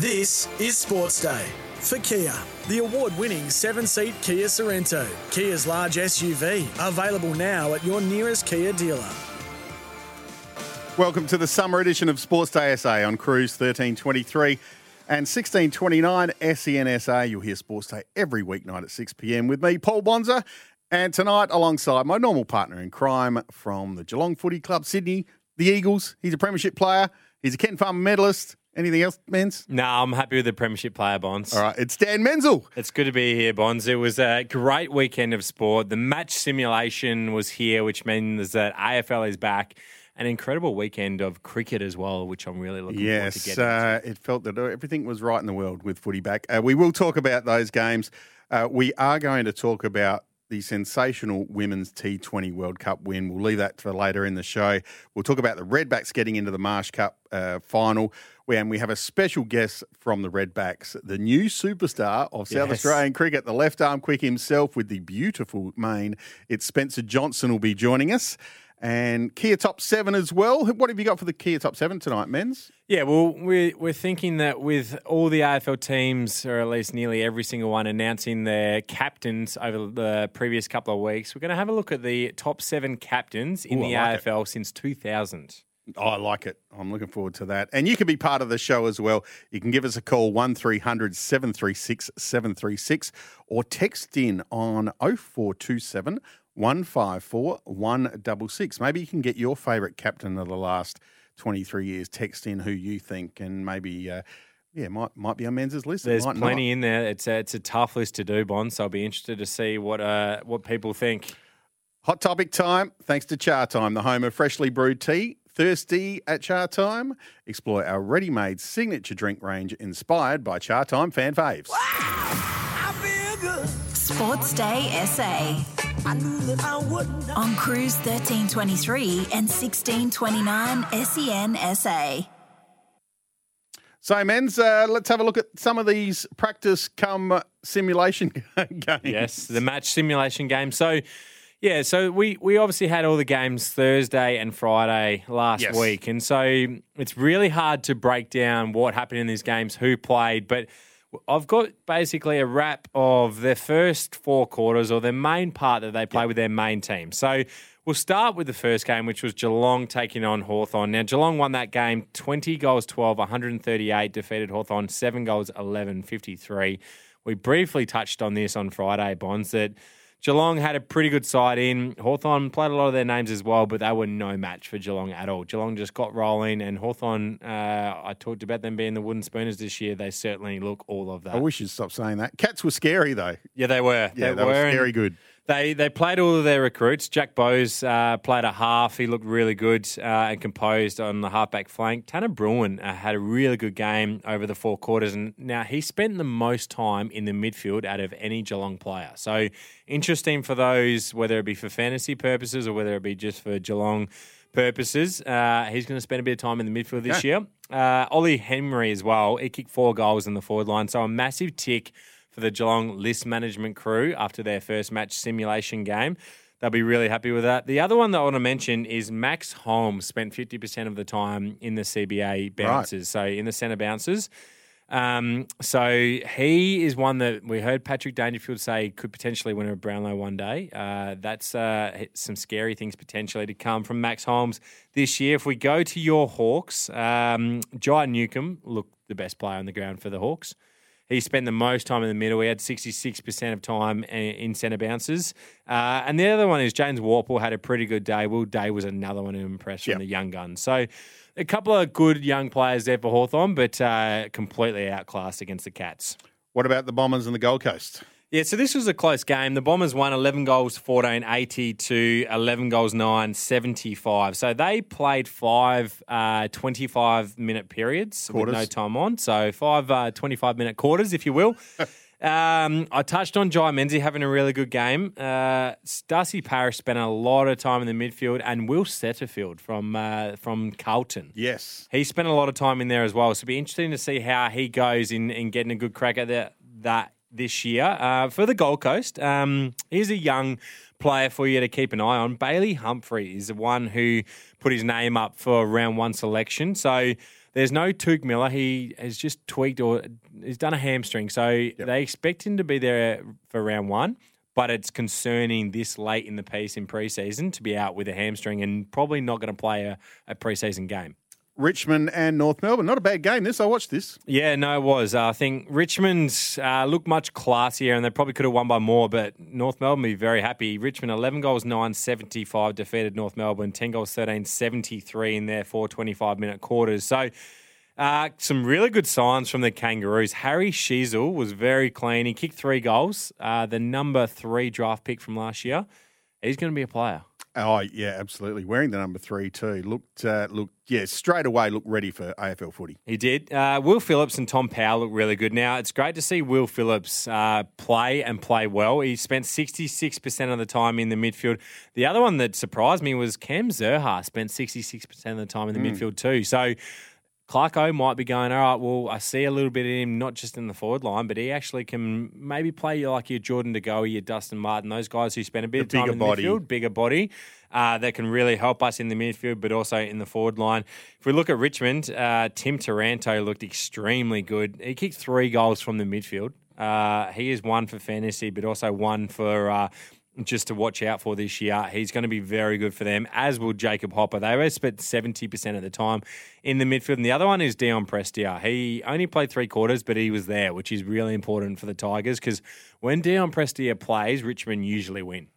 This is Sports Day for Kia, the award winning seven seat Kia Sorento, Kia's large SUV, available now at your nearest Kia dealer. Welcome to the summer edition of Sports Day SA on Cruise 1323 and 1629 SENSA. You'll hear Sports Day every weeknight at 6 pm with me, Paul Bonza, and tonight alongside my normal partner in crime from the Geelong Footy Club, Sydney, the Eagles. He's a premiership player. He's a Ken Farmer medalist. Anything else, Menz? No, I'm happy with the Premiership player, Bonds. All right, it's Dan Menzel. It's good to be here, Bonds. It was a great weekend of sport. The match simulation was here, which means that AFL is back. An incredible weekend of cricket as well, which I'm really looking forward to Yes, uh, it felt that everything was right in the world with footy back. Uh, we will talk about those games. Uh, we are going to talk about the sensational women's T20 World Cup win. We'll leave that for later in the show. We'll talk about the Redbacks getting into the Marsh Cup uh, final. And we have a special guest from the Redbacks, the new superstar of South Yes. Australian cricket, the left arm quick himself with the beautiful mane. It's Spencer Johnson will be joining us. And Kia Top 7 as well. What have you got for the Kia Top 7 tonight, Menz? Yeah, well, we're, we're thinking that with all the AFL teams, or at least nearly every single one, announcing their captains over the previous couple of weeks, we're going to have a look at the top seven captains in Ooh, the like it. AFL since 2000. Oh, I like it. I'm looking forward to that. And you can be part of the show as well. You can give us a call 1300 736 736 or text in on 0427 154 166. Maybe you can get your favourite captain of the last 23 years. Text in who you think and maybe. Uh, yeah, might might be on Menz's list. There's might plenty not. in there. It's a, it's a tough list to do, Bond. So I'll be interested to see what uh, what people think. Hot topic time, thanks to Chatime, the home of freshly brewed tea. Thirsty at Chatime? Explore our ready made signature drink range inspired by Chatime fan faves. Sports Day SA. On Cruise 1323 and 1629 SEN SA. So, Menz, uh, let's have a look at some of these practice come simulation games. Yes, the match simulation game. So, yeah, so we, we obviously had all the games Thursday and Friday last Yes. week. And so it's really hard to break down what happened in these games, who played. But I've got basically a wrap of their first four quarters or their main part that they play with their main team. So we'll start with the first game, which was Geelong taking on Hawthorn. Now, Geelong won that game 20 goals 12, 138, defeated Hawthorn 7 goals 11, 53. We briefly touched on this on Friday, Bonds, that Geelong had a pretty good side in. Hawthorn played a lot of their names as well, but they were no match for Geelong at all. Geelong just got rolling, and Hawthorn, uh, I talked about them being the wooden spooners this year. They certainly look all of that. I wish you'd stop saying that. Cats were scary, though. Yeah, they were. Yeah, they, were and scary good. They they played all of their recruits. Jack Bowes uh, played a half. He looked really good uh, and composed on the halfback flank. Tanner Bruhn uh, had a really good game over the four quarters, and now he spent the most time in the midfield out of any Geelong player. So interesting for those, whether it be for fantasy purposes or whether it be just for Geelong purposes. Uh, he's going to spend a bit of time in the midfield this year. Uh, Ollie Henry as well. He kicked four goals in the forward line, so a massive tick for the Geelong list management crew after their first match simulation game. They'll be really happy with that. The other one that I want to mention is Max Holmes spent 50% of the time in the CBA bounces, so in the centre bounces. Um, so he is one that we heard Patrick Dangerfield say could potentially win a Brownlow one day. Uh, that's uh, some scary things potentially to come from Max Holmes this year. If we go to your Hawks, um, Jai Newcombe looked the best player on the ground for the Hawks. He spent the most time in the middle. He had 66% of time in centre bounces. Uh, and the other one is James Worpel had a pretty good day. Will Day was another one who impressed from Yep. the young guns. So a couple of good young players there for Hawthorn, but uh, completely outclassed against the Cats. What about the Bombers and the Gold Coast? Yeah, so this was a close game. The Bombers won 11 goals 14 80 to 11 goals 9 75. So they played five uh, 25 minute periods Quarters. with no time on. So five uh, 25 minute quarters, if you will. Um, I touched on Jai Menzies having a really good game. Uh, Darcy Parish spent a lot of time in the midfield, and Will Setterfield from uh, from Carlton. Yes. He spent a lot of time in there as well. So it'll be interesting to see how he goes in, in getting a good crack at that, that this year. Uh, for the Gold Coast, um, here's a young player for you to keep an eye on. Bailey Humphrey is the one who put his name up for round one selection. So there's no Touk Miller. He has just tweaked or he's done a hamstring. So they expect him to be there for round one. But it's concerning this late in the piece in preseason to be out with a hamstring and probably not going to play a, a preseason game. Richmond and North Melbourne. Not a bad game. This I watched this. Yeah, no, it was. Uh, I think Richmond uh, looked much classier and they probably could have won by more, but North Melbourne be very happy. Richmond, 11 goals, 9 75, defeated North Melbourne, 10 goals, 13 73 in their four 25 minute quarters. So, uh, some really good signs from the Kangaroos. Harry Sheezel was very clean. He kicked three goals, uh, the number three draft pick from last year. He's going to be a player. Oh yeah, absolutely. Wearing the number three too. Looked uh, looked yeah straight away. Looked ready for AFL footy. He did. Uh, Will Phillips and Tom Powell look really good. Now, it's great to see Will Phillips uh, play and play well. He spent 66% of the time in the midfield. The other one that surprised me was Cam Zurhaar spent 66% of the time in the midfield too. So Clarko might be going, all right, well, I see a little bit of him, not just in the forward line, but he actually can maybe play like your Jordan De Goey, your Dustin Martin, those guys who spend a bit of The time bigger in the body. midfield, bigger body, uh, that can really help us in the midfield, but also in the forward line. If we look at Richmond, uh, Tim Taranto looked extremely good. He kicked three goals from the midfield. Uh, he is one for fantasy, but also one for uh, just to watch out for this year. He's going to be very good for them, as will Jacob Hopper. They always spent 70% of the time in the midfield. And the other one is Dion Prestia. He only played three quarters, but he was there, which is really important for the Tigers because when Dion Prestia plays, Richmond usually win.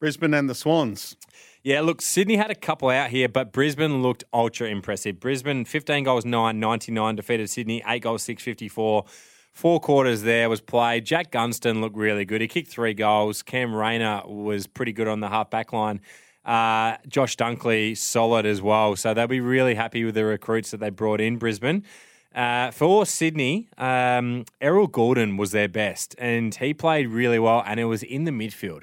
Brisbane and the Swans. Yeah, look, Sydney had a couple out here, but Brisbane looked ultra impressive. Brisbane, 15 goals, 9, 99, defeated Sydney, 8 goals, 6, 54. Four quarters there was played. Jack Gunston looked really good. He kicked three goals. Cam Rayner was pretty good on the half back line. Uh, Josh Dunkley, solid as well. So they'll be really happy with the recruits that they brought in, Brisbane. Uh, for Sydney, um, Errol Gulden was their best, and he played really well, and it was in the midfield.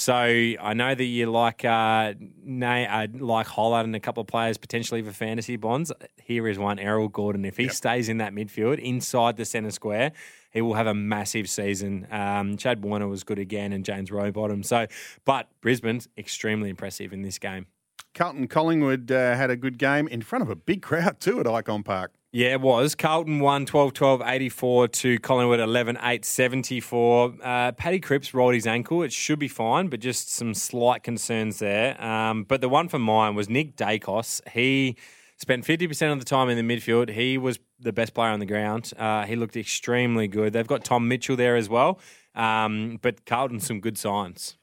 So I know that you like uh, uh, like Hollard and a couple of players potentially for fantasy bonds. Here is one, Errol Gulden. If he stays in that midfield inside the centre square, he will have a massive season. Um, Chad Warner was good again, and James Rowbottom. So, but Brisbane's extremely impressive in this game. Carlton Collingwood uh, had a good game in front of a big crowd too at Ikon Park. Yeah, it was. Carlton won 12 12 84 to Collingwood 11 8 74. Uh, Paddy Cripps rolled his ankle. It should be fine, but just some slight concerns there. Um, but the one for mine was Nick Daicos. He spent 50% of the time in the midfield. He was the best player on the ground. Uh, he looked extremely good. They've got Tom Mitchell there as well. Um, but Carlton, some good signs.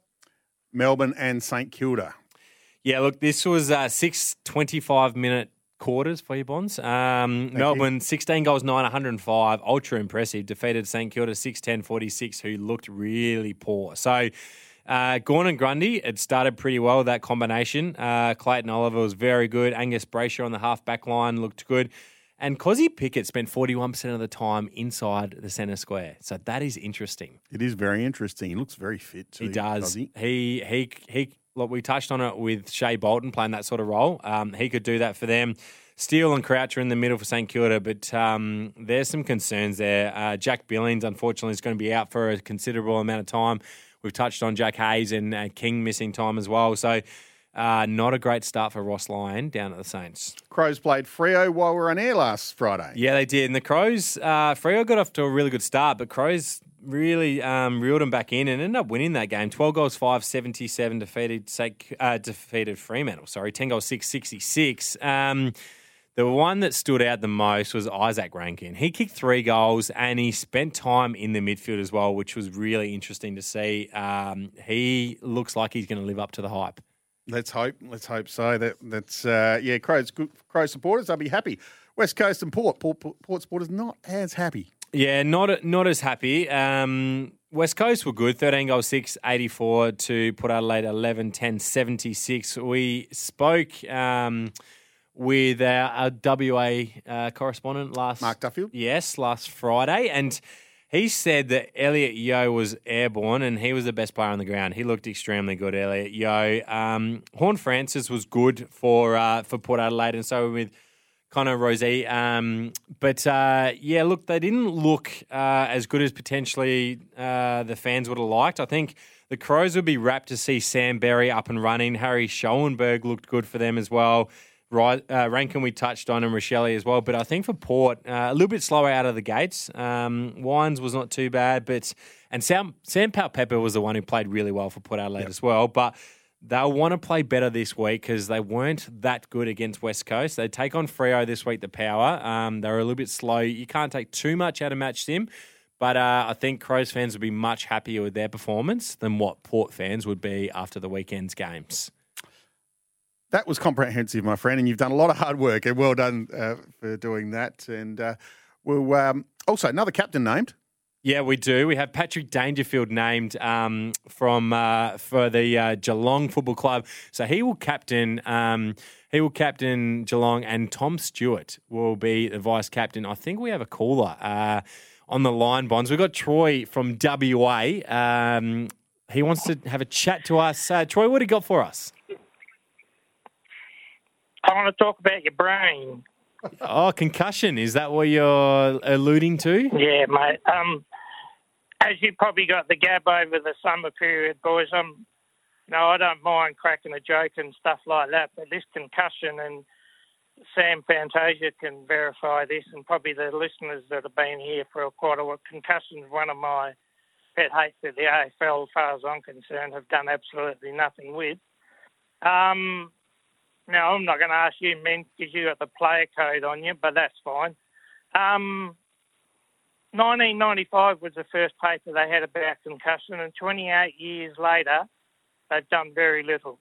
Melbourne and St Kilda. Yeah, look, this was uh, six 25 minute quarters for your bonds. Um, Melbourne, 16 goals, 9, 105. Ultra impressive. Defeated St Kilda 6 10 46, who looked really poor. So, uh, Gawn and Grundy, it started pretty well, with that combination. Uh, Clayton Oliver was very good. Angus Brayshaw on the half back line looked good. And Kozzy Pickett spent 41% of the time inside the centre square. So that is interesting. It is very interesting. He looks very fit too. He does. Kozzy. He he he. Look, we touched on it with Shai Bolton playing that sort of role. Um, he could do that for them. Steele and Crouch are in the middle for St Kilda, but um, there's some concerns there. Uh, Jack Billings, unfortunately, is going to be out for a considerable amount of time. We've touched on Jack Hayes and uh, King missing time as well. So, uh, not a great start for Ross Lyon down at the Saints. Crows played Freo while we were on air last Friday. Yeah, they did. And the Crows, uh, Freo got off to a really good start, but Crows really um, reeled them back in and ended up winning that game. 12 goals, 5, 77, defeated, uh, defeated Fremantle, sorry, 10 goals, 6, 66. Um, the one that stood out the most was Izak Rankine. He kicked three goals and he spent time in the midfield as well, which was really interesting to see. Um, he looks like he's going to live up to the hype. Let's hope. Let's hope so. That that's uh, yeah. Crows, good, Crows supporters, they'll be happy. West Coast and Port, Port, Port, Port supporters not as happy. Yeah, not not as happy. Um, West Coast were good. 13 goals, 6, 84 to Port Adelaide 11, 10, 76. We spoke um, with our, our WA uh, correspondent last... Mark Duffield? Yes, last Friday. And he said that Elliot Yeo was airborne and he was the best player on the ground. He looked extremely good, Elliot Yeo. Um, Horne-Francis was good for uh, for Port Adelaide, and so with Connor Rozee. Um, but uh, yeah, look, they didn't look uh, as good as potentially uh, the fans would have liked. I think the Crows would be rapt to see Sam Berry up and running. Harry Schoenberg looked good for them as well. Right, uh, Rankine we touched on and Rachele as well, but I think for Port uh, a little bit slower out of the gates. Um, Wines was not too bad, but and Sam Sam Pepper was the one who played really well for Port Adelaide yep. as well. But they'll want to play better this week because they weren't that good against West Coast. They take on Freo this week, the Power. Um, they're a little bit slow. You can't take too much out of match sim. But uh, I think Crows fans would be much happier with their performance than what Port fans would be after the weekend's games. That was comprehensive, my friend, and you've done a lot of hard work, and well done uh, for doing that. And uh, we'll um, also another captain named. Yeah, we do. We have Patrick Dangerfield named um, from uh, for the uh, Geelong Football Club, so he will captain. Um, he will captain Geelong, and Tom Stewart will be the vice captain. I think we have a caller uh, on the line. Bonds. We've got Troy from WA. Um, he wants to have a chat to us. Uh, Troy, what do you got for us? I want to talk about your brain. Oh, concussion. Is that what you're alluding to? Yeah, mate. Um, as you probably got the gab over the summer period, boys, I'm, no, I don't mind cracking a joke and stuff like that, but this concussion and Sam Fantasia can verify this, and probably the listeners that have been here for quite a while. Concussion is one of my pet hates that the AFL, as far as I'm concerned, have done absolutely nothing with. Um, now, I'm not going to ask you, men, because you got the player code on you, but that's fine. Um, 1995 was the first paper they had about concussion, and 28 years later, they've done very little.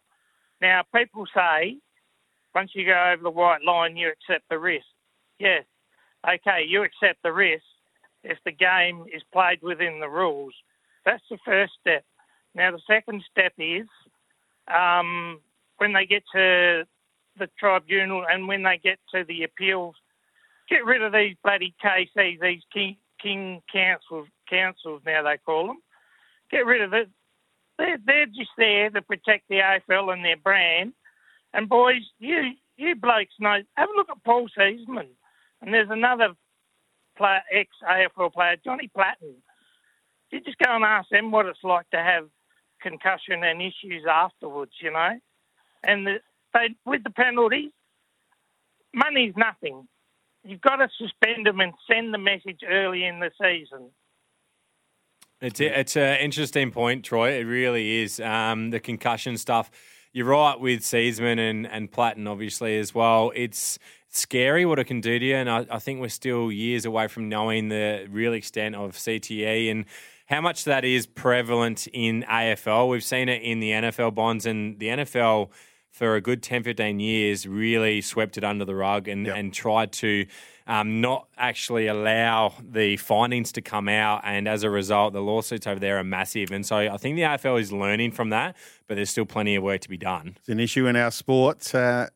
Now, people say once you go over the white line, you accept the risk. Yes, okay, you accept the risk if the game is played within the rules. That's the first step. Now, the second step is um, when they get to the tribunal and when they get to the appeals, get rid of these bloody KCs, these king, king councils, councils now they call them. Get rid of it. They're, they're just there to protect the AFL and their brand. And boys, you you blokes know. Have a look at Paul Seedsman, and there's another player, ex AFL player, Johnny Platten. You just go and ask them what it's like to have concussion and issues afterwards, you know. And the, they, with the penalties, money's nothing. You've got to suspend them and send the message early in the season. It's a, it's an interesting point, Troy. It really is. Um, the concussion stuff. You're right with Seedsman and, and Platten, obviously, as well. It's scary what it can do to you, and I, I think we're still years away from knowing the real extent of CTE and how much that is prevalent in AFL. We've seen it in the NFL bonds, and the NFL – for a good 10, 15 years really swept it under the rug and, yep. and tried to um, not actually allow the findings to come out. And as a result, the lawsuits over there are massive. And so I think the AFL is learning from that, but there's still plenty of work to be done. It's an issue in our sport. Uh,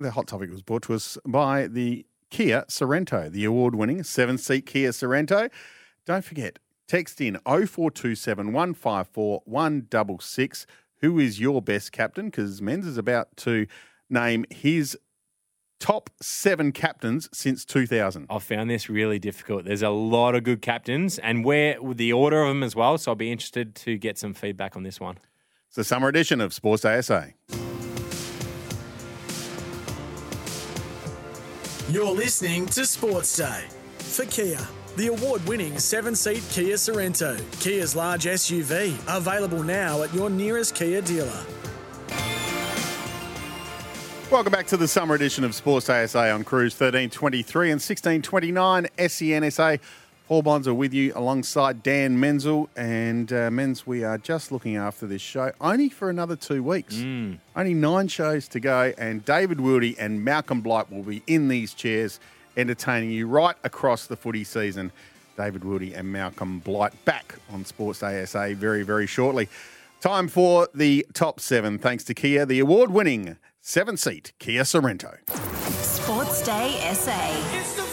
the hot topic was brought to us by the Kia Sorento, the award winning seven seat Kia Sorento. Don't forget, text in 0427 154 166 who is your best captain? Because Menz is about to name his top seven captains since 2000. I've found this really difficult. There's a lot of good captains, and where the order of them as well. So I'll be interested to get some feedback on this one. It's the summer edition of Sports Day You're listening to Sports Day for Kia. The award winning seven seat Kia Sorento, Kia's large SUV, available now at your nearest Kia dealer. Welcome back to the summer edition of Sports ASA on Cruise 1323 and 1629 SENSA. Paul Bonds are with you alongside Dan Menzel. And uh, Menz, we are just looking after this show only for another two weeks. Mm. Only nine shows to go. And David Wildy and Malcolm Blight will be in these chairs entertaining you right across the footy season. David Woody and Malcolm Blight back on Sports Day SA very, very shortly. Time for the top seven, thanks to Kia, the award winning seven seat Kia Sorento. Sports Day SA.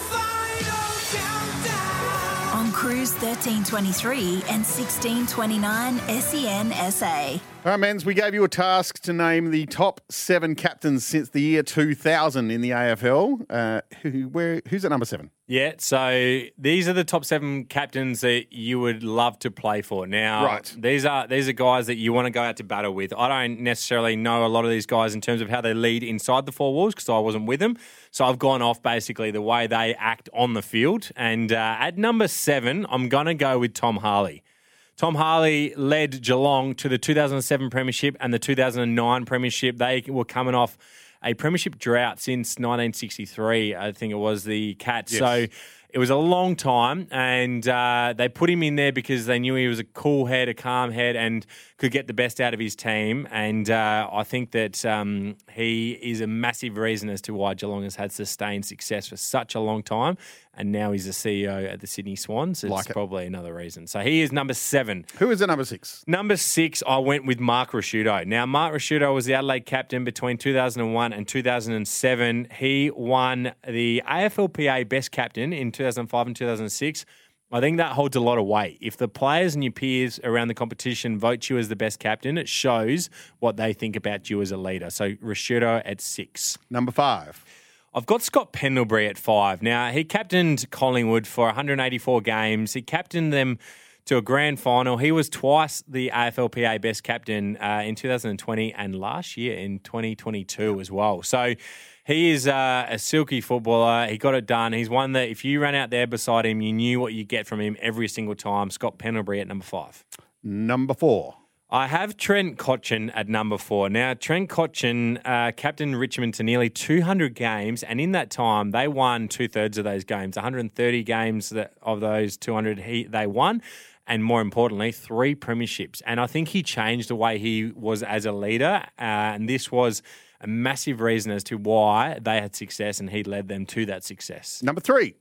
On Cruise 1323 and 1629 SEN SA. All right, Menz, we gave you a task to name the top seven captains since the year 2000 in the AFL. Uh, who, where, who's at number seven? Yeah, so these are the top seven captains that you would love to play for. Now, Right. these are these are guys that you want to go out to battle with. I don't necessarily know a lot of these guys in terms of how they lead inside the four walls because I wasn't with them. So I've gone off basically the way they act on the field. And uh, at number seven, I'm going to go with Tom Harley. Tom Harley led Geelong to the 2007 Premiership and the 2009 Premiership. They were coming off a Premiership drought since 1963. I think it was the Cats. Yes. So it was a long time, and uh, they put him in there because they knew he was a cool head, a calm head, and could get the best out of his team. And uh, I think that um, he is a massive reason as to why Geelong has had sustained success for such a long time. And now he's the CEO at the Sydney Swans. It's Like it. probably another reason. So he is number seven. Who is at number six? Number six, I went with Mark Ricciuto. Now, Mark Ricciuto was the Adelaide captain between 2001 and 2007. He won the AFLPA Best Captain in 2005 and 2006. I think that holds a lot of weight. If the players and your peers around the competition vote you as the best captain, it shows what they think about you as a leader. So, Ricciuto at six. Number five. I've got Scott Pendlebury at five. Now, he captained Collingwood for 184 games. He captained them to a grand final. He was twice the AFLPA best captain uh, in 2020 and last year in 2022 as well. So he is uh, a silky footballer. He got it done. He's one that if you ran out there beside him, you knew what you get from him every single time. Scott Pendlebury at number five. Number four. I have Trent Cotchin at number four. Now, Trent Cotchin uh, captained Richmond to nearly 200 games, and in that time, they won two thirds of those games. 130 games that, of those 200 he, they won, and more importantly, three premierships. And I think he changed the way he was as a leader, uh, and this was a massive reason as to why they had success, and he led them to that success. Number three.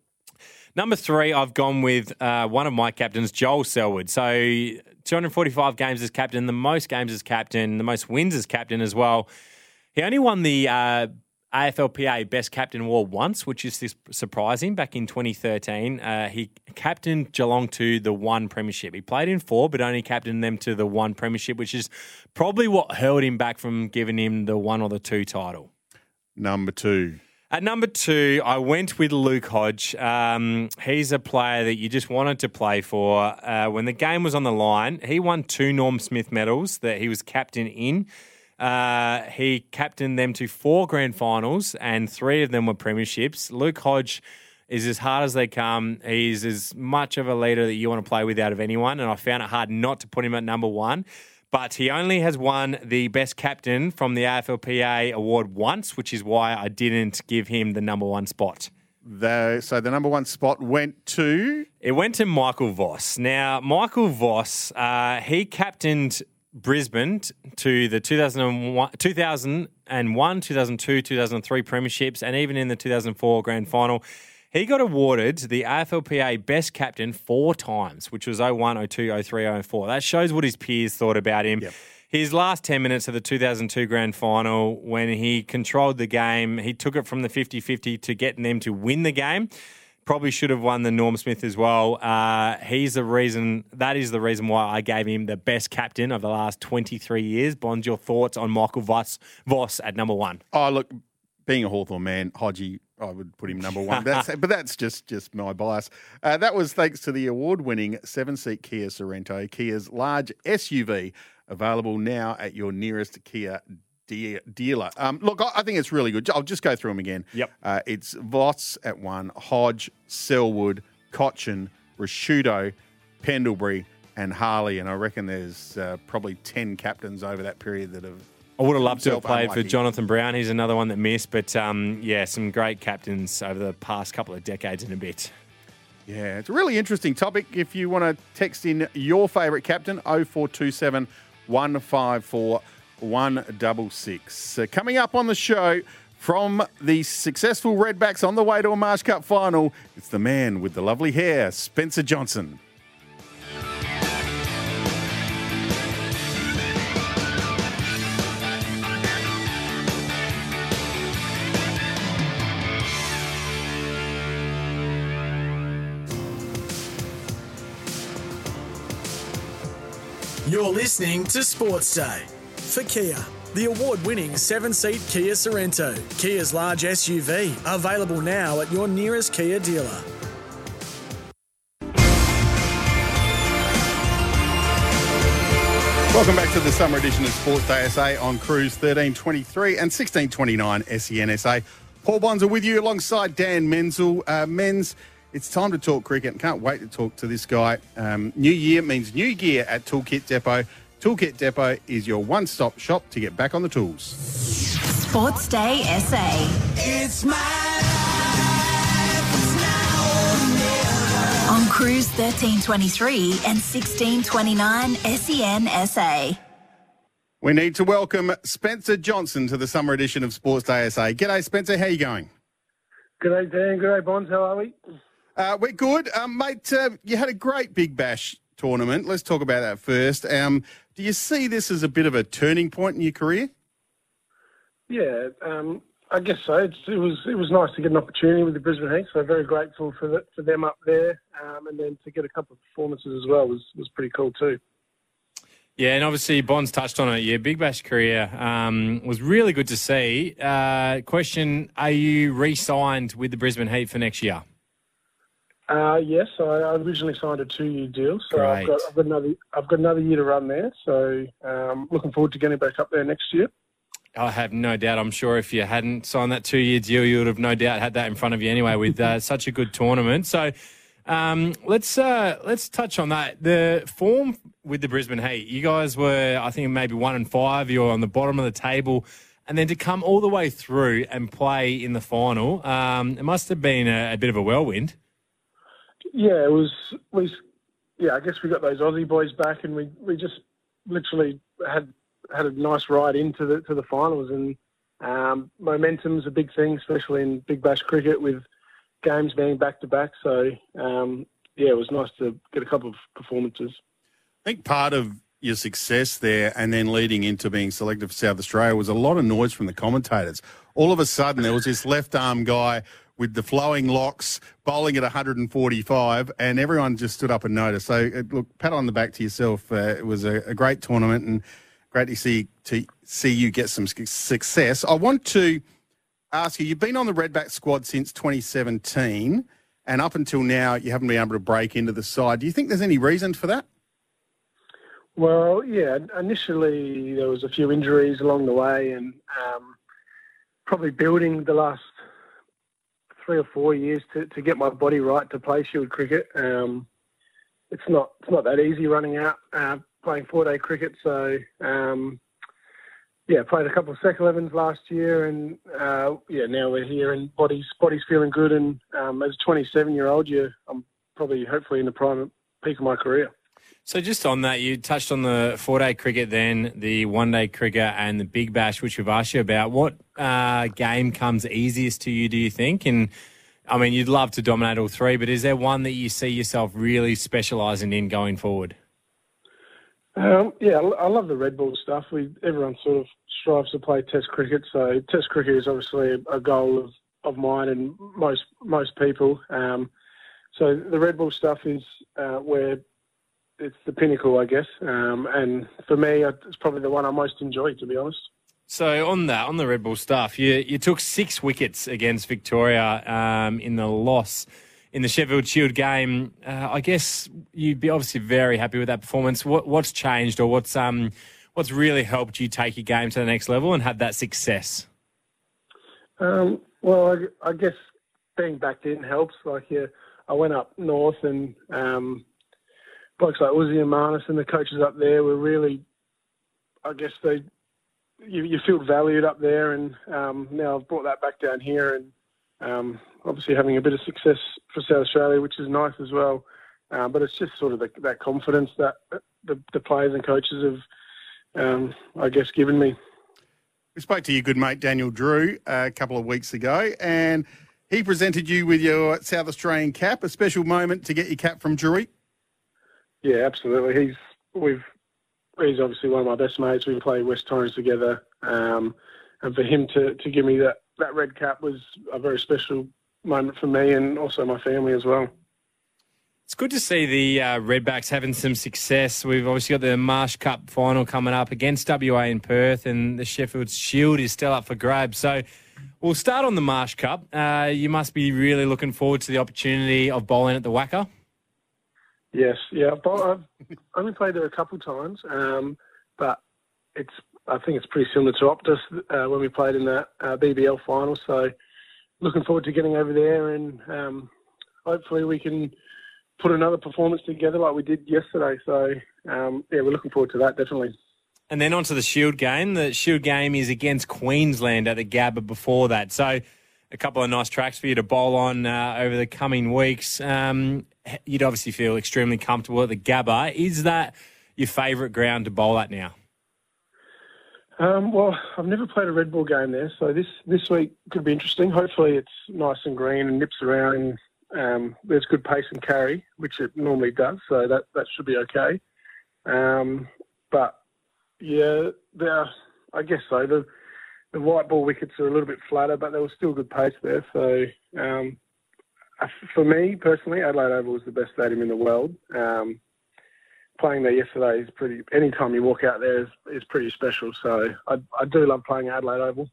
Number three, I've gone with uh, one of my captains, Joel Selwood. So 245 games as captain, the most games as captain, the most wins as captain as well. He only won the uh, AFLPA Best Captain Award once, which is surprising. Back in 2013, uh, he captained Geelong to the one premiership. He played in four, but only captained them to the one premiership, which is probably what held him back from giving him the one or the two title. Number two. At number two, I went with Luke Hodge. Um, he's a player that you just wanted to play for. Uh, when the game was on the line, he won two Norm Smith medals that he was captain in. Uh, he captained them to four grand finals, and three of them were premierships. Luke Hodge is as hard as they come. He's as much of a leader that you want to play with out of anyone, and I found it hard not to put him at number one. But he only has won the best captain from the AFLPA award once, which is why I didn't give him the number one spot. The, so the number one spot went to. It went to Michael Voss. Now, Michael Voss, uh, he captained Brisbane to the 2001, 2001, 2002, 2003 premierships, and even in the 2004 grand final. He got awarded the AFLPA Best Captain four times, which was 01, 02, 03, 04. That shows what his peers thought about him. His last 10 minutes of the 2002 grand final, when he controlled the game, he took it from the 50 50 to getting them to win the game probably should have won the Norm Smith as well. Uh, he's the reason. That is the reason why I gave him the best captain of the last 23 years. Bond, your thoughts on Michael Voss, Voss at number one? Oh, look, being a Hawthorn man, Hodgie, I would put him number one. That's, but that's just just my bias. Uh, that was thanks to the award-winning seven-seat Kia Sorento, Kia's large SUV, available now at your nearest Kia de- dealer. Um, look, I, I think it's really good. I'll just go through them again. Yep. Uh, it's Voss at one, Hodge, Selwood, Cotchin, Ricciuto, Pendlebury, and Harley. And I reckon there's uh, probably 10 captains over that period that have I would have loved to have played for. Jonathan Brown. He's another one that missed, but um, yeah, some great captains over the past couple of decades and a bit. Yeah, it's a really interesting topic. If you want to text in your favourite captain, 0427 154 166. So coming up on the show, From the successful Redbacks on the way to a Marsh Cup final, it's the man with the lovely hair, Spencer Johnson. You're listening to Sports Day for Kia. The award winning seven seat Kia Sorento, Kia's large SUV, available now at your nearest Kia dealer. Welcome back to the summer edition of Sports Day SA on Cruise 1323 and 1629 SENSA. Paul Bonds are with you alongside Dan Menzel. Uh, Menz, it's time to talk cricket. Can't wait to talk to this guy. Um, new year means new gear at Toolkit Depot. Toolkit Depot is your one stop shop to get back on the tools. Sports Day SA. It's my On Cruise 1323 and 1629 SEN SA. We need to welcome Spencer Johnson to the summer edition of Sports Day SA. G'day, Spencer. How are you going? G'day, Dan. G'day, Bonds. How are we? Uh, we're good, um, mate. Uh, you had a great Big Bash tournament. Let's talk about that first. Um, do you see this as a bit of a turning point in your career? Yeah, um, I guess so. It's, it was it was nice to get an opportunity with the Brisbane Heat, so very grateful for the, for them up there, um, and then to get a couple of performances as well was was pretty cool too. Yeah, and obviously Bonds touched on it. Your Big Bash career um, was really good to see. Uh, question: Are you re-signed with the Brisbane Heat for next year? Uh, yes, I, originally signed a two-year deal, so I've got, I've got another I've got another year to run there. So um, looking forward to getting back up there next year. I have no doubt. I'm sure if you hadn't signed that two-year deal, you would have no doubt had that in front of you anyway. With uh, such a good tournament, so um, let's uh, let's touch on that. The form with the Brisbane Heat. You guys were, I think, maybe one and five. You're on the bottom of the table, and then to come all the way through and play in the final, um, it must have been a, a bit of a whirlwind. Yeah, it was we. Yeah, I guess we got those Aussie boys back, and we, we just literally had had a nice ride into the to the finals. And um, momentum's a big thing, especially in Big Bash cricket with games being back to back. So um, yeah, it was nice to get a couple of performances. I think part of your success there and then leading into being selected for South Australia was a lot of noise from the commentators. All of a sudden, there was this left arm guy with the flowing locks bowling at 145, and everyone just stood up and noticed. So, uh, look, pat on the back to yourself. Uh, it was a, a great tournament and great to see to see you get some success. I want to ask you: You've been on the Redback squad since 2017, and up until now, you haven't been able to break into the side. Do you think there's any reason for that? Well, yeah, initially there was a few injuries along the way, and um, probably building the last three or four years to, to get my body right to play Shield cricket. Um, it's not it's not that easy running out uh, playing four day cricket. So um, yeah, played a couple of sec 11s last year, and uh, yeah, now we're here, and body's body's feeling good. And um, as a 27 year old, you I'm probably hopefully in the prime peak of my career. So just on that, you touched on the four-day cricket, then the one-day cricket, and the Big Bash, which we've asked you about. What uh, game comes easiest to you? Do you think? And I mean, you'd love to dominate all three, but is there one that you see yourself really specialising in going forward? Um, yeah, I love the red ball stuff. We everyone sort of strives to play Test cricket, so Test cricket is obviously a, goal of, of mine and most most people. Um, so the red ball stuff is uh, where it's the pinnacle, I guess. Um, and for me, it's probably the one I most enjoy, to be honest. So on that, on the red ball stuff, you you took six wickets against Victoria um, in the loss in the Sheffield Shield game. Uh, I guess you'd be obviously very happy with that performance. What what's changed, or what's um what's really helped you take your game to the next level and have that success? Um, well, I, I guess being back in helps. Like, yeah, I went up north and um, blokes like Uzi and Marnus and the coaches up there were really, I guess they, you, you feel valued up there, and um, now I've brought that back down here, and um, obviously having a bit of success for South Australia, which is nice as well. Uh, but it's just sort of the, that confidence that the, the players and coaches have, um, I guess, given me. We spoke to your good mate Daniel Drew uh, a couple of weeks ago, and he presented you with your South Australian cap, a special moment to get your cap from Drewy. Yeah, absolutely. He's we've he's obviously one of my best mates. We play West Torrens together, um, and for him to, to give me that, that red cap was a very special moment for me and also my family as well. It's good to see the uh, Redbacks having some success. We've obviously got the Marsh Cup final coming up against WA in Perth, and the Sheffield Shield is still up for grabs. So we'll start on the Marsh Cup. Uh, you must be really looking forward to the opportunity of bowling at the WACA. Yes, yeah. I've only played there a couple times, um, but it's I think it's pretty similar to Optus uh, when we played in that uh, BBL final. So looking forward to getting over there, and um, hopefully we can put another performance together like we did yesterday. So um, yeah, we're looking forward to that definitely. And then onto the Shield game. The Shield game is against Queensland at the Gabba before that. So a couple of nice tracks for you to bowl on uh, over the coming weeks. Um, you'd obviously feel extremely comfortable at the Gabba. Is that your favourite ground to bowl at now? Um, well, I've never played a red ball game there, so this this week could be interesting. Hopefully, it's nice and green and nips around um, there's good pace and carry, which it normally does, so that, that should be okay. Um, but yeah, there, I guess so. The the white ball wickets are a little bit flatter, but there was still good pace there. So um, for me personally, Adelaide Oval is the best stadium in the world. Um, playing there yesterday is pretty. Anytime you walk out there is, is pretty special. So I, I do love playing Adelaide Oval.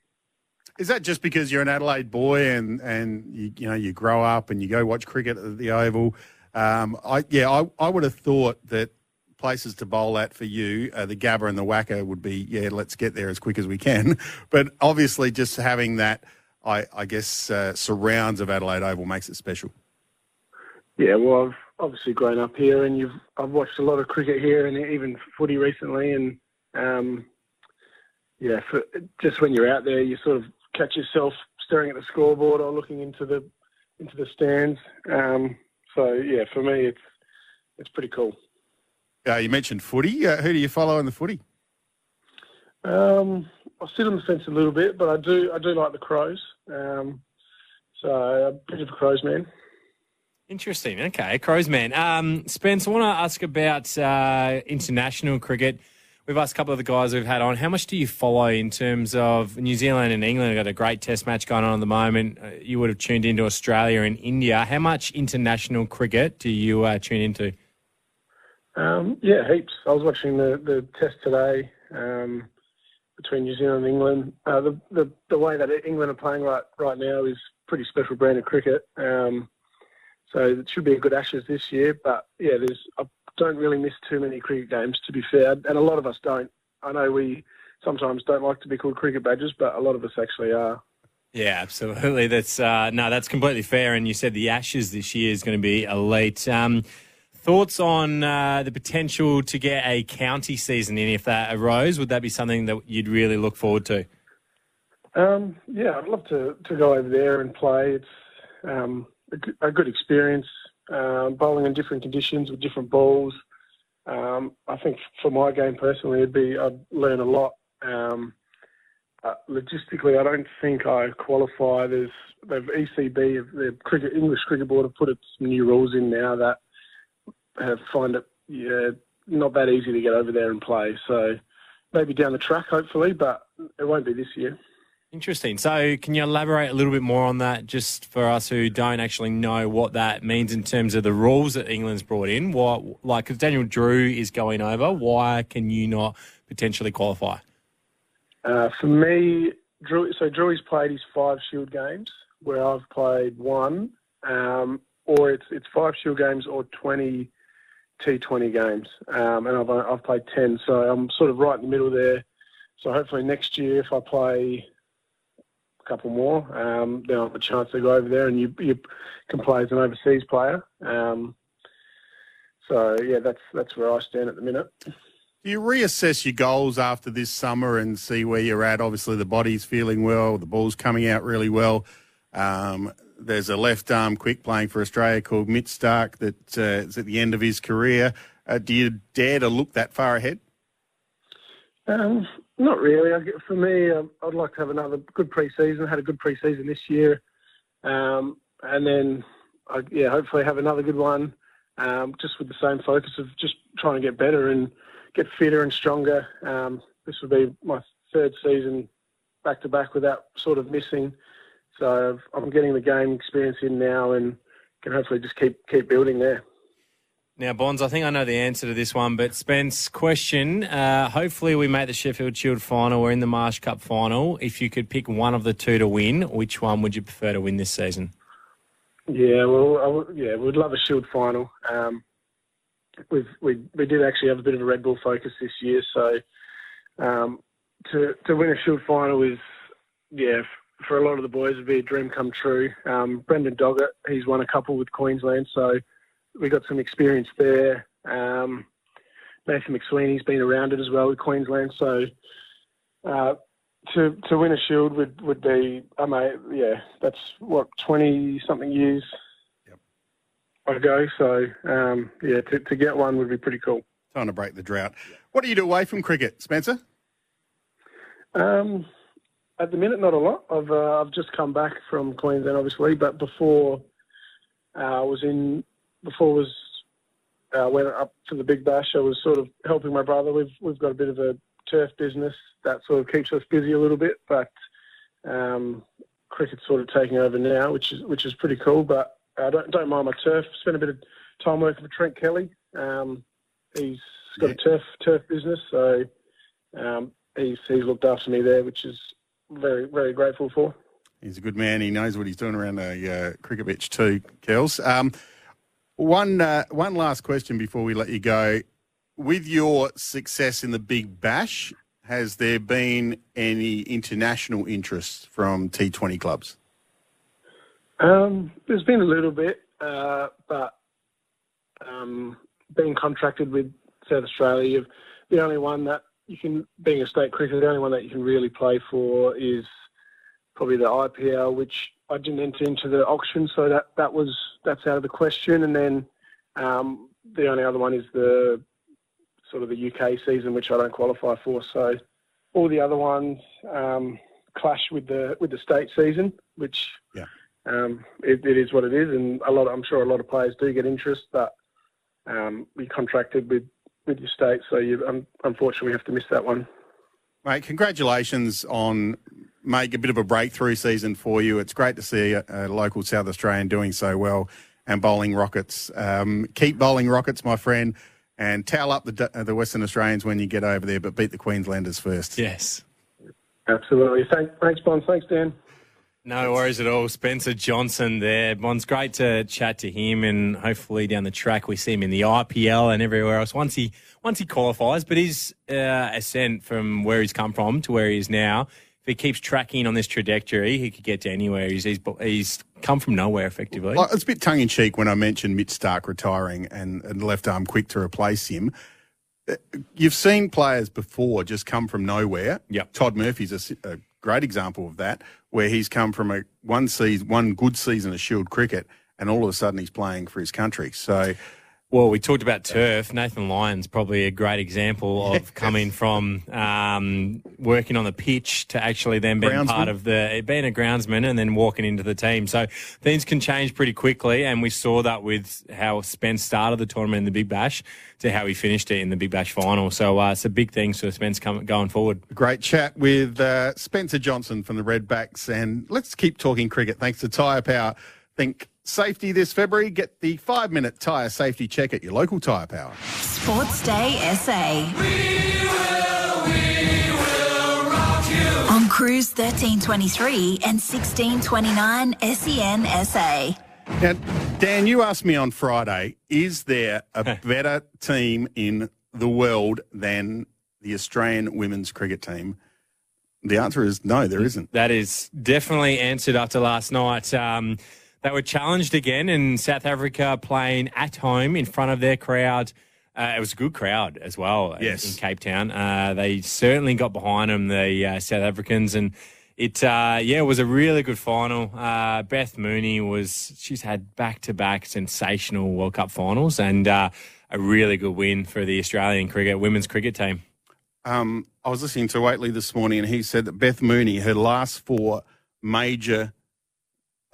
Is that just because you're an Adelaide boy and and you, you know you grow up and you go watch cricket at the Oval? Um, I yeah, I, I would have thought that places to bowl at for you, uh, the Gabba and the WACA would be yeah, let's get there as quick as we can. But obviously, just having that, I I guess uh, surrounds of Adelaide Oval makes it special. Yeah, well, I've obviously grown up here, and you've I've watched a lot of cricket here, and even footy recently, and um, yeah, for, just when you're out there, you sort of catch yourself staring at the scoreboard or looking into the into the stands. Um, so yeah, for me, it's it's pretty cool. Uh, you mentioned footy. Uh, who do you follow in the footy? Um, I sit on the fence a little bit, but I do I do like the Crows. Um, so a bit of a Crows man. Interesting. Okay, Crows man. Um, Spence, I want to ask about uh, international cricket. We've asked a couple of the guys we've had on. How much do you follow in terms of New Zealand and England? have Got a great Test match going on at the moment. Uh, you would have tuned into Australia and India. How much international cricket do you uh, tune into? Um, yeah, heaps. I was watching the, the Test today um, between New Zealand and England. Uh, the, the the way that England are playing right right now is pretty special brand of cricket. Um, so it should be a good Ashes this year. But yeah, there's I don't really miss too many cricket games, to be fair, and a lot of us don't. I know we sometimes don't like to be called cricket badges, but a lot of us actually are. Yeah, absolutely. That's uh, no, that's completely fair. And you said the Ashes this year is going to be elite. Um, thoughts on uh, the potential to get a county season in if that arose? Would that be something that you'd really look forward to? Um, yeah, I'd love to, to go over there and play. It's um, a, good experience um, bowling in different conditions with different balls. Um, I think for my game personally, it'd be I'd learn a lot. Um, uh, logistically, I don't think I qualify. There's they've ECB, the cricket English Cricket Board, have put some new rules in now that have find it yeah not that easy to get over there and play. So maybe down the track, hopefully, but it won't be this year. Interesting. So, can you elaborate a little bit more on that, just for us who don't actually know what that means in terms of the rules that England's brought in? What, like, because Daniel Drew is going over, why can you not potentially qualify? Uh, for me, Drew. So Drew's played his five Shield games, where I've played one, um, or it's it's five Shield games or twenty T20 games, um, and I've I've played ten. So I'm sort of right in the middle there. So hopefully next year, if I play a couple more, um, then I'll have a chance to go over there and you, you can play as an overseas player. Um, so yeah, that's that's where I stand at the minute. You reassess your goals after this summer and see where you're at? Obviously, the body's feeling well, the ball's coming out really well. Um, there's a left arm quick playing for Australia called Mitch Starc that uh, is at the end of his career. Uh, do you dare to look that far ahead? Um, Not really. For me, um, I'd like to have another good pre-season. I had a good pre-season this year, um, and then I, yeah, hopefully have another good one. Um, just with the same focus of just trying to get better and get fitter and stronger. Um, this would be my third season back to back without sort of missing. So I'm getting the game experience in now and can hopefully just keep keep building there. Now, Bonds, I think I know the answer to this one, but Spence, question. Uh, hopefully, we make the Sheffield Shield final or in the Marsh Cup final. If you could pick one of the two to win, which one would you prefer to win this season? Yeah, well, I yeah, we'd love a Shield final. Um, we've, we we did actually have a bit of a red ball focus this year, so um, to to win a Shield final is yeah for a lot of the boys it would be a dream come true. Um, Brendan Doggett, he's won a couple with Queensland, so we got some experience there. Um, Nathan McSweeney's been around it as well with Queensland, so uh, to to win a Shield would would be, I mean, yeah, that's what twenty something years yep. ago. So um, yeah, to, to get one would be pretty cool. Time to break the drought. What do you do away from cricket, Spencer? Um, at the minute, not a lot. I've uh, I've just come back from Queensland, obviously, but before uh, I was in before was uh, went up to the Big Bash. I was sort of helping my brother. We've we've got a bit of a turf business that sort of keeps us busy a little bit, but um, cricket's sort of taking over now, which is which is pretty cool. But I don't don't mind my turf. Spent a bit of time working for Trent Kelly. Um, he's got a turf turf business, so um, he's he's looked after me there, which is very, very grateful for. He's a good man. He knows what he's doing around the uh, cricket pitch too, Kels. Um, one, uh, one last question before we let you go. With your success in the Big Bash, has there been any international interest from T20 clubs? Um, there's been a little bit, uh, but um, being contracted with South Australia, you've the only one that you can, being a state cricketer, the only one that you can really play for is probably the IPL, which I didn't enter into the auction, so that that was that's out of the question. And then um, the only other one is the sort of the UK season, which I don't qualify for. So all the other ones um, clash with the with the state season, which yeah. Um, it, it is what it is, and a lot. I'm sure a lot of players do get interest, but um, we contracted with with your state, so you um, unfortunately have to miss that one. Mate, congratulations on make a bit of a breakthrough season for you. It's great to see a, a local South Australian doing so well and bowling rockets. Um, keep bowling rockets, my friend, and towel up the the Western Australians when you get over there, but beat the Queenslanders first. Yes. Absolutely. Thanks, thanks, Bond. Thanks, Dan. No worries at all. Spencer Johnson there. Bon's great to chat to him and hopefully down the track we see him in the IPL and everywhere else once he once he qualifies. But his uh, ascent from where he's come from to where he is now, if he keeps tracking on this trajectory, he could get to anywhere. He's he's, he's come from nowhere effectively. Well, it's a bit tongue in cheek when I mentioned Mitch Starc retiring and, and left arm quick to replace him. Uh, you've seen players before just come from nowhere. Yep. Todd Murphy's a, a great example of that, where he's come from a one season, one good season of Shield cricket, and all of a sudden he's playing for his country. So well, we talked about turf. Nathan Lyon's probably a great example of coming from um, working on the pitch to actually then being groundsman. part of the being a groundsman and then walking into the team. So things can change pretty quickly, and we saw that with how Spence started the tournament in the Big Bash to how he finished it in the Big Bash final. So uh, it's a big thing for Spence coming going forward. Great chat with uh, Spencer Johnson from the Redbacks, and let's keep talking cricket. Thanks to Tyre Power. Think safety this February? Get the five minute tyre safety check at your local Tyre Power. Sports Day SA. We will, we will On Cruise 1323 and 1629 SEN SA. Now, Dan, you asked me on Friday, is there a better team in the world than the Australian women's cricket team? The answer is no, there isn't. That is definitely answered after last night. Um, they were challenged again in South Africa playing at home in front of their crowd. Uh, it was a good crowd as well yes. in, in Cape Town. Uh, they certainly got behind them, the uh, South Africans, and it uh, yeah it was a really good final. Uh, Beth Mooney was she's had back to back sensational World Cup finals and uh, a really good win for the Australian cricket women's cricket team. um, I was listening to Whateley this morning, and he said that Beth Mooney, her last four major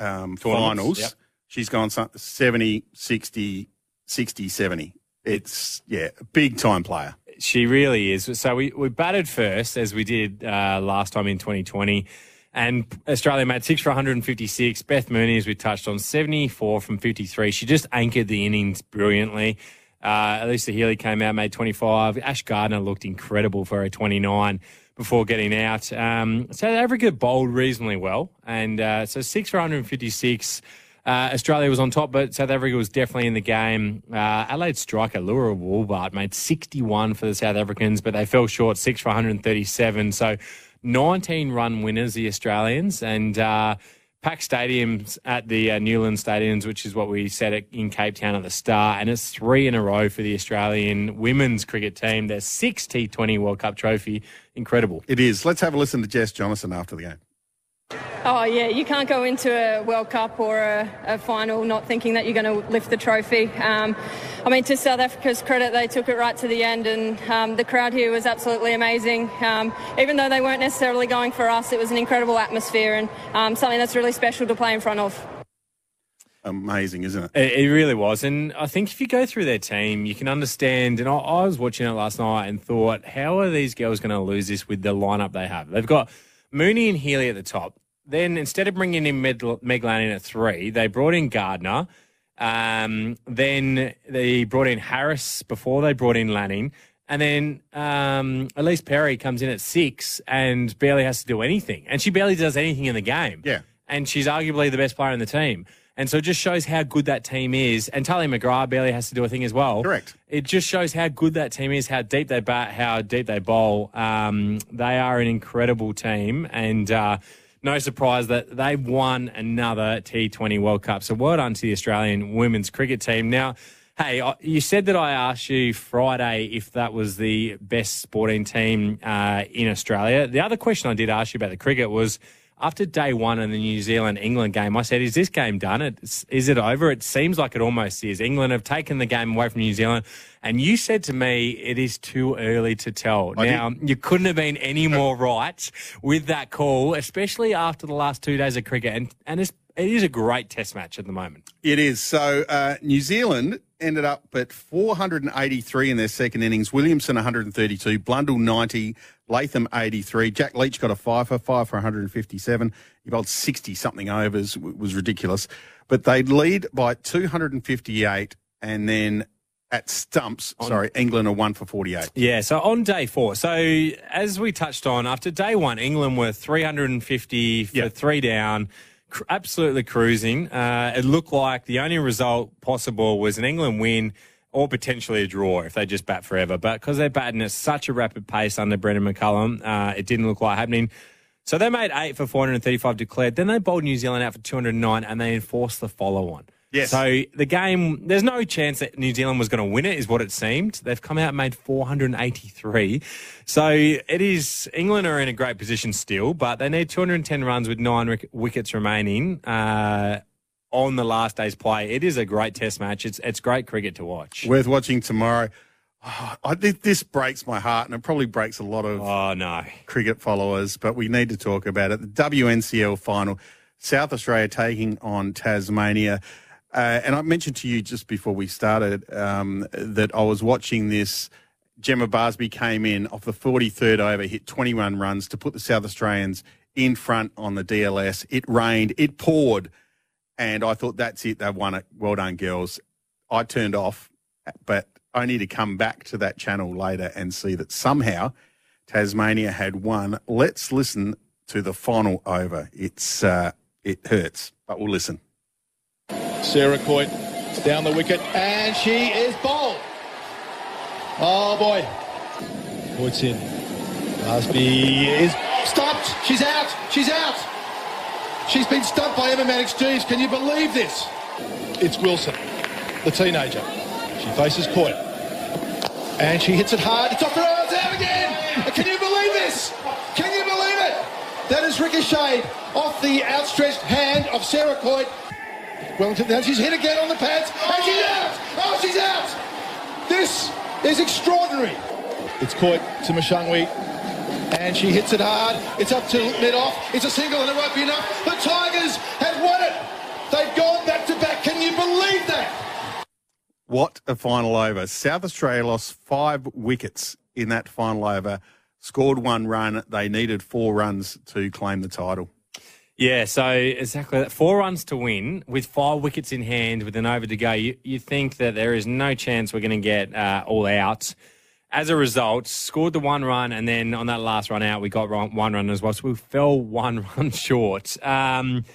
um, finals, yep. she's gone some- 70, 60, 60, 70. It's, yeah, a big time player. She really is. So we, we batted first, as we did uh, last time in 2020. And Australia made six for 156. Beth Mooney, as we touched on, 74 from 53. She just anchored the innings brilliantly. Uh, Alyssa Healy came out, made 25. Ash Gardner looked incredible for her 29 before getting out. Um, South Africa bowled reasonably well. And uh, so six for 156. Uh, Australia was on top, but South Africa was definitely in the game. Uh, Adelaide striker Laura Wolvaardt made 61 for the South Africans, but they fell short, six for 137. So 19 run winners, the Australians, and uh, packed stadiums at the uh, Newland Stadiums, which is what we said in Cape Town at the start. And it's three in a row for the Australian women's cricket team. Their sixth T20 World Cup trophy. Incredible. It is. Let's have a listen to Jess Jonassen after the game. Oh, yeah, you can't go into a World Cup or a, a final not thinking that you're going to lift the trophy. Um, I mean, to South Africa's credit, they took it right to the end, and um, the crowd here was absolutely amazing. Um, even though they weren't necessarily going for us, it was an incredible atmosphere and um, something that's really special to play in front of. Amazing, isn't it? It, it really was. And I think if you go through their team, you can understand. And I, I was watching it last night and thought, how are these girls going to lose this with the lineup they have? They've got Mooney and Healy at the top. Then instead of bringing in Meg, Meg Lanning at three, they brought in Gardner. Um, then they brought in Harris before they brought in Lanning. And then um, Ellyse Perry comes in at six and barely has to do anything. And she barely does anything in the game. Yeah. And she's arguably the best player in the team. And so it just shows how good that team is. And Tahlia McGrath barely has to do a thing as well. Correct. It just shows how good that team is, how deep they bat, how deep they bowl. Um, they are an incredible team. And uh, no surprise that they've won another T20 World Cup. So well done to the Australian women's cricket team. Now, hey, you said that I asked you Friday if that was the best sporting team uh, in Australia. The other question I did ask you about the cricket was after day one in the New Zealand England game, I said, Is this game done? It's, is it over? It seems like it almost is. England have taken the game away from New Zealand. And you said to me, It is too early to tell. I now, you couldn't have been any more right with that call, especially after the last two days of cricket. And, and it's, it is a great test match at the moment. It is. So uh, New Zealand ended up at 483 in their second innings. Williamson 132, Blundell 90, Latham 83. Jack Leach got a five for five for 157. He bowled 60 something overs. It was ridiculous. But they lead by 258 and then at stumps, sorry, England are one for 48. Yeah, so on day four, so as we touched on, after day one, England were 350 for Yeah. three down, absolutely cruising. Uh, it looked like the only result possible was an England win or potentially a draw if they just bat forever. But because they're batting at such a rapid pace under Brendon McCullum, uh, it didn't look like happening. So they made eight for 435 declared. Then they bowled New Zealand out for 209 and they enforced the follow on. Yes. So the game, there's no chance that New Zealand was going to win it, is what it seemed. They've come out and made 483. So it is, England are in a great position still, but they need 210 runs with nine wickets remaining. Uh, on the last day's play, it is a great test match. It's it's great cricket to watch. Worth watching tomorrow. Oh, I this breaks my heart and it probably breaks a lot of Oh no! cricket followers, but we need to talk about it. The WNCL final, South Australia taking on Tasmania. Uh, and I mentioned to you just before we started um, that I was watching this. Jemma Barsby came in off the 43rd over, hit 21 runs to put the South Australians in front on the DLS. It rained, it poured, and I thought, that's it, they've won it. Well done, girls. I turned off, but only to come back to that channel later and see that somehow Tasmania had won. Let's listen to the final over. It's uh, it hurts, but we'll listen. Sarah Coyte down the wicket, and she is bowled. Oh boy. Coyte's in. Barsby is stopped. She's out. She's out. She's been stumped by Emma Manix-Geeves. Can you believe this? It's Wilson, the teenager. She faces Coyte. And she hits it hard. It's off her arms out again. Can you believe this? Can you believe it? That is ricocheted off the outstretched hand of Sarah Coyte. Wellington, now she's hit again on the pads, and she's out! Oh, she's out! This is extraordinary. It's Coyte to Mashangwi. And she hits it hard. It's up to mid off. It's a single and it won't be enough. The Tigers have won it. They've gone back to back. Can you believe that? What a final over. South Australia lost five wickets in that final over, scored one run. They needed four runs to claim the title. Yeah, so exactly that. Four runs to win with five wickets in hand with an over to go. You, you think that there is no chance we're going to get uh, all out. As a result, scored the one run, and then on that last run out, we got one run as well. So we fell one run short. Um,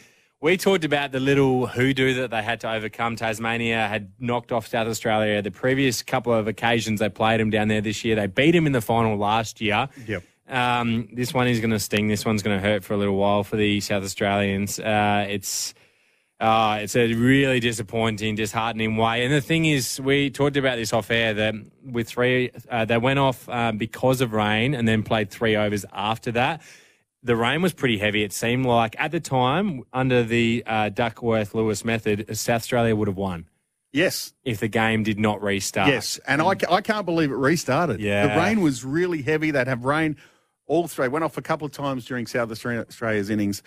we talked about the little hoodoo that they had to overcome. Tasmania had knocked off South Australia. The previous couple of occasions they played them down there this year, they beat them in the final last year. Yep. Um, this one is going to sting. This one's going to hurt for a little while for the South Australians. Uh, it's uh, it's a really disappointing, disheartening way. And the thing is, we talked about this off air that with three, uh, they went off uh, because of rain and then played three overs after that. The rain was pretty heavy. It seemed like at the time, under the uh, Duckworth Lewis method, South Australia would have won. Yes. If the game did not restart. Yes. And I, I can't believe it restarted. Yeah. The rain was really heavy. They'd have rain all three. Went off a couple of times during South Australia's innings,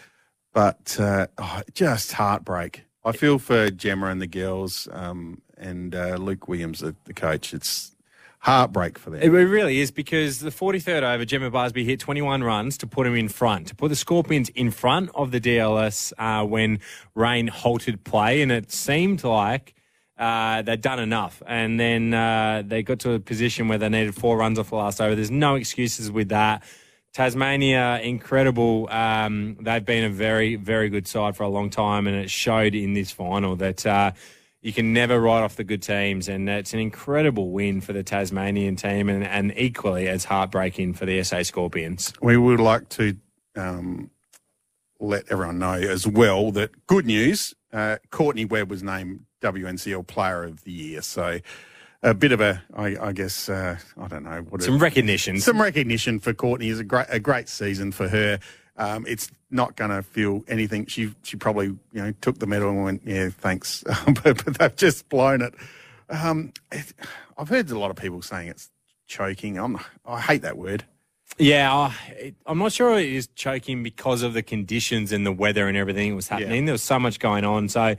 but uh, oh, just heartbreak. I feel for Jemma and the girls um, and uh, Luke Williams, the, the, coach. It's heartbreak for them. It really is because the 43rd over, Jemma Barsby hit 21 runs to put him in front, to put the Scorpions in front of the DLS uh, when rain halted play. And it seemed like uh, they'd done enough. And then uh, they got to a position where they needed four runs off the last over. There's no excuses with that. Tasmania, incredible. Um, they've been a very, very good side for a long time, and it showed in this final that uh, you can never write off the good teams. And it's an incredible win for the Tasmanian team, and, and equally as heartbreaking for the SA Scorpions. We would like to um, let everyone know as well that good news uh, Courtney Webb was named WNCL Player of the Year. So a bit of a, I, I guess, uh, I don't know what some it, recognition, some recognition for Courtney is a great a great season for her. Um, it's not going to feel anything. She she probably you know took the medal and went, yeah, thanks, but, but, they've just blown it. Um, it. I've heard a lot of people saying it's choking. I'm, I hate that word. Yeah, I, I'm not sure it is choking because of the conditions and the weather and everything that was happening. Yeah. There was so much going on, so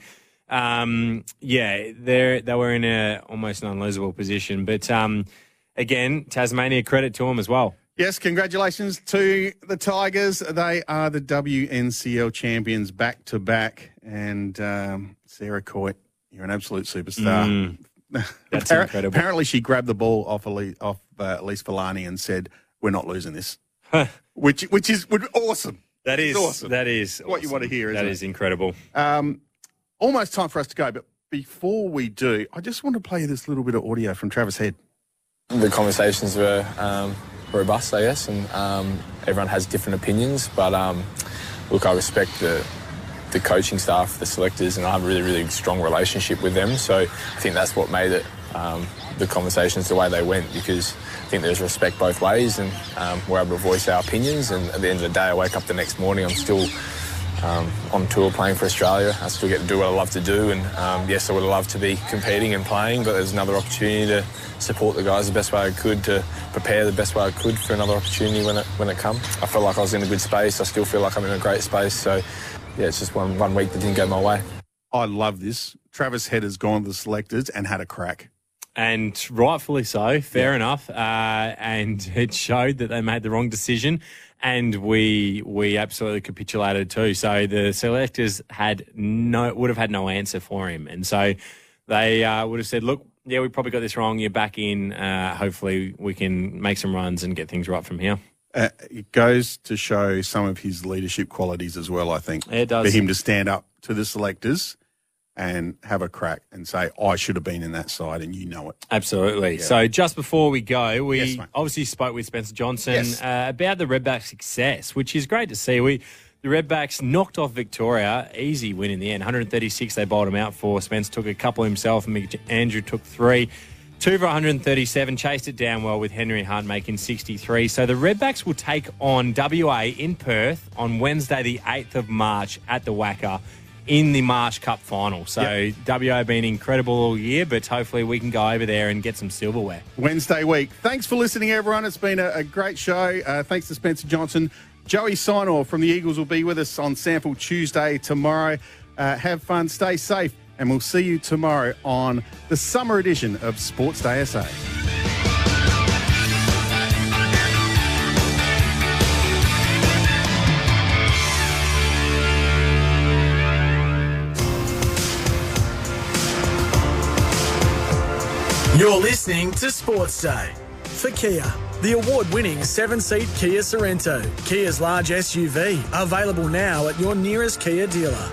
um, yeah, they they were in a almost an unlosable position. But um, again, Tasmania credit to them as well. Yes, congratulations to the Tigers. They are the WNCL champions back to back. And um, Sarah Coyte, you're an absolute superstar. Mm, that's incredible. Apparently, she grabbed the ball off Elyse, off uh, Elyse Villani and said, "We're not losing this," which which is awesome. That is awesome. That is what awesome. you want to hear. That it? is incredible. Um, almost time for us to go, but before we do, I just want to play this little bit of audio from Travis Head. The conversations were um, robust, I guess, and um, everyone has different opinions. But um, look, I respect the the coaching staff, the selectors, and I have a really, really strong relationship with them. So I think that's what made it um, the conversations the way they went because I think there's respect both ways, and um, we're able to voice our opinions. And at the end of the day, I wake up the next morning, I'm still um, on tour playing for Australia. I still get to do what I love to do, and um, yes, I would love to be competing and playing, but there's another opportunity to support the guys the best way I could, to prepare the best way I could for another opportunity when it when it comes. I felt like I was in a good space. I still feel like I'm in a great space. So, yeah, it's just one one week that didn't go my way. I love this. Travis Head has gone to the selectors and had a crack. And rightfully so, fair yeah. enough. Uh, and it showed that they made the wrong decision and we we absolutely capitulated too. So the selectors had no would have had no answer for him, and so they uh, would have said, "Look, yeah, we probably got this wrong. You're back in. Uh, hopefully, we can make some runs and get things right from here." Uh, it goes to show some of his leadership qualities as well. I think it does for him to stand up to the selectors and have a crack and say, I should have been in that side and you know it. Absolutely. Yeah. So just before we go, we yes, obviously spoke with Spencer Johnson yes. uh, about the Redbacks' success, which is great to see. We the Redbacks knocked off Victoria, easy win in the end. 136 they bowled him out for. Spence took a couple himself and Andrew took three. Two for 137, chased it down well with Henry Hunt making 63. So the Redbacks will take on WA in Perth on Wednesday, the 8th of March at the WACA in the Marsh Cup final. So WA been incredible all year, but hopefully we can go over there and get some silverware. Wednesday week. Thanks for listening, everyone. It's been a, a great show. Uh, thanks to Spencer Johnson. Joey Sinor from the Eagles will be with us on Sample Tuesday tomorrow. Uh, have fun, stay safe, and we'll see you tomorrow on the summer edition of Sports Day SA. You're listening to Sports Day for Kia. The award winning seven seat Kia Sorento, Kia's large SUV, available now at your nearest Kia dealer.